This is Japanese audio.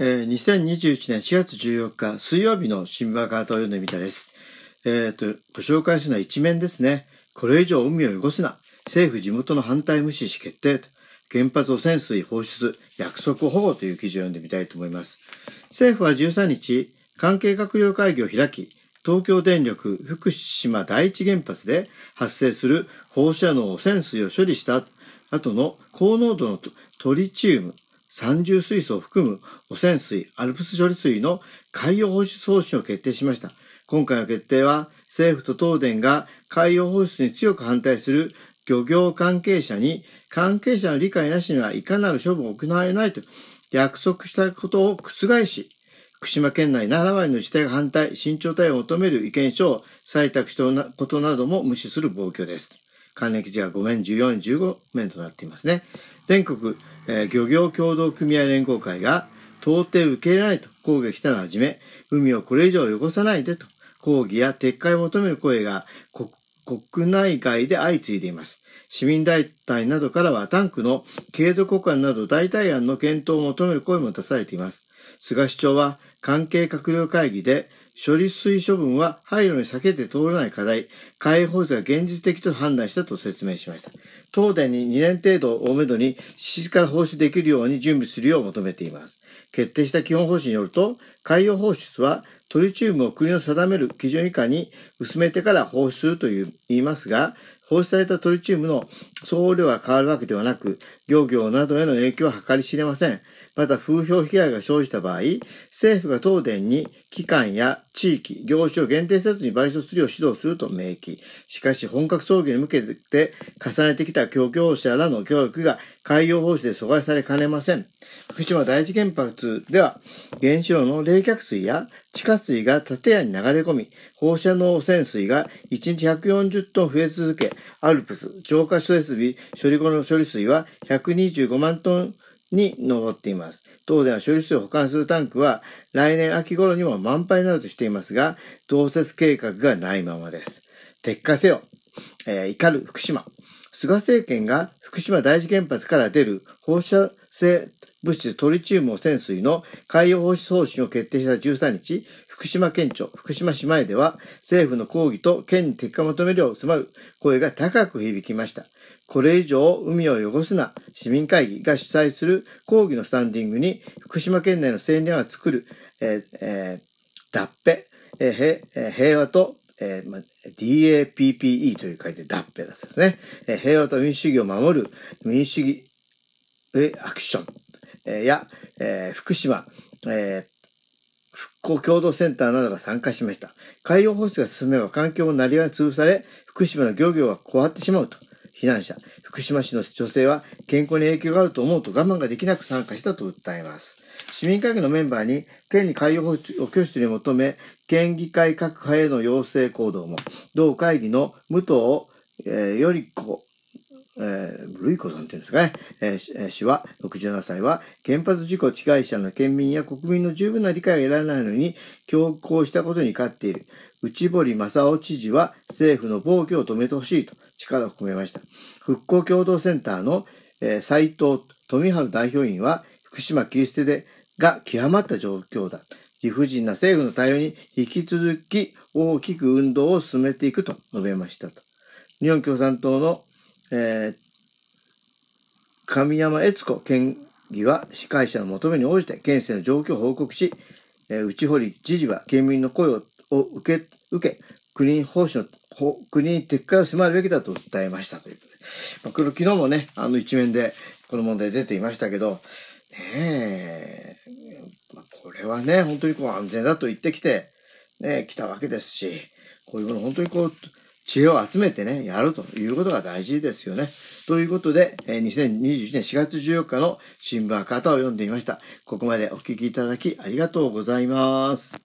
えー、2021年4月14日水曜日の新聞カートを読んでみたです。えっ、ー、と、ご紹介するのは一面ですね。これ以上海を汚すな。政府地元の反対無視し決定と。原発汚染水放出、約束保護という記事を読んでみたいと思います。政府は13日、関係閣僚会議を開き、東京電力福島第一原発で発生する放射能汚染水を処理した後の高濃度のトリチウム、三重水素を含む汚染水、アルプス処理水の海洋放出方針を決定しました。今回の決定は、政府と東電が海洋放出に強く反対する漁業関係者に、関係者の理解なしにはいかなる処分を行えないと約束したことを覆し、福島県内7割の自治体が反対、慎重対応を求める意見書を採択したことなども無視する暴挙です。関連記事が5面、14、15面となっていますね。全国、えー、漁業協同組合連合会が到底受け入れないと抗議したのはじめ、海をこれ以上汚さないでと抗議や撤回を求める声が国内外で相次いでいます。市民団体などからはタンクの継続保管など代替案の検討を求める声も出されています。菅市長は関係閣僚会議で処理水処分は配慮に避けて通らない課題、海洋放出が現実的と判断したと説明しました。東電に2年程度をめどに、施設から放出できるように準備するよう求めています。決定した基本方針によると、海洋放出はトリチウムを国の定める基準以下に薄めてから放出と言いますが、放出されたトリチウムの総量が変わるわけではなく、漁業などへの影響は計り知れません。また風評被害が生じた場合、政府が東電に機関や地域、業種を限定せずに賠償するよう指導すると明記。しかし本格操業に向けて重ねてきた漁業者らの協力が海洋放出で阻害されかねません。福島第一原発では原子炉の冷却水や地下水が建屋に流れ込み、放射能汚染水が1日140トン増え続け、アルプス、浄化設備処理後の処理水は125万トンに上っています。東電は処理水を保管するタンクは来年秋頃にも満杯になるとしていますが、同設計画がないままです。撤回せよ、えー、怒る福島。菅政権が福島第一原発から出る放射性物質トリチウム汚染水の海洋放出方針を決定した13日、福島県庁、福島市前では政府の抗議と県に撤回を求めるよう迫る声が高く響きました。これ以上海を汚すな市民会議が主催する抗議のスタンディングに福島県内の青年が作る、えーえー、脱ペ、えー、平和と、えーま、DAPPE という書いて脱ペですね、えー。平和と民主主義を守る民主主義アクション、えー、や、えー、福島、えー、復興共同センターなどが参加しました。海洋放出が進めば環境もなりわい潰され、福島の漁業が変わってしまうと。避難者、福島市の女性は健康に影響があると思うと我慢ができなく参加したと訴えます。市民会議のメンバーに県に海洋放出を拒否に求め、県議会各派への要請行動も、同会議の武藤、えー、より子、えー、ルイコさんっていうんですかね、えー、氏は、67歳は、原発事故被害者の県民や国民の十分な理解が得られないのに、強行したことに怒っている。内堀正夫知事は、政府の暴挙を止めてほしいと力を込めました。復興共同センターの、えー、斉藤富治代表員は、福島切り捨てでが極まった状況だ。理不尽な政府の対応に引き続き大きく運動を進めていくと述べましたと。日本共産党の、えー、神山悦子県議は司会者の求めに応じて県政の状況を報告し、えー、内堀知事は県民の声を受け、受け、国奉仕の国に撤回を迫るべきだと訴えましたということで。まあ、これ昨日もね、あの一面でこの問題出ていましたけど、ねえ、まあ、これはね、本当にこう安全だと言ってきて、ね、来たわけですし、こういうもの本当にこう、知恵を集めてね、やるということが大事ですよね。ということで、2021年4月14日の新聞赤旗を読んでみました。ここまでお聞きいただきありがとうございます。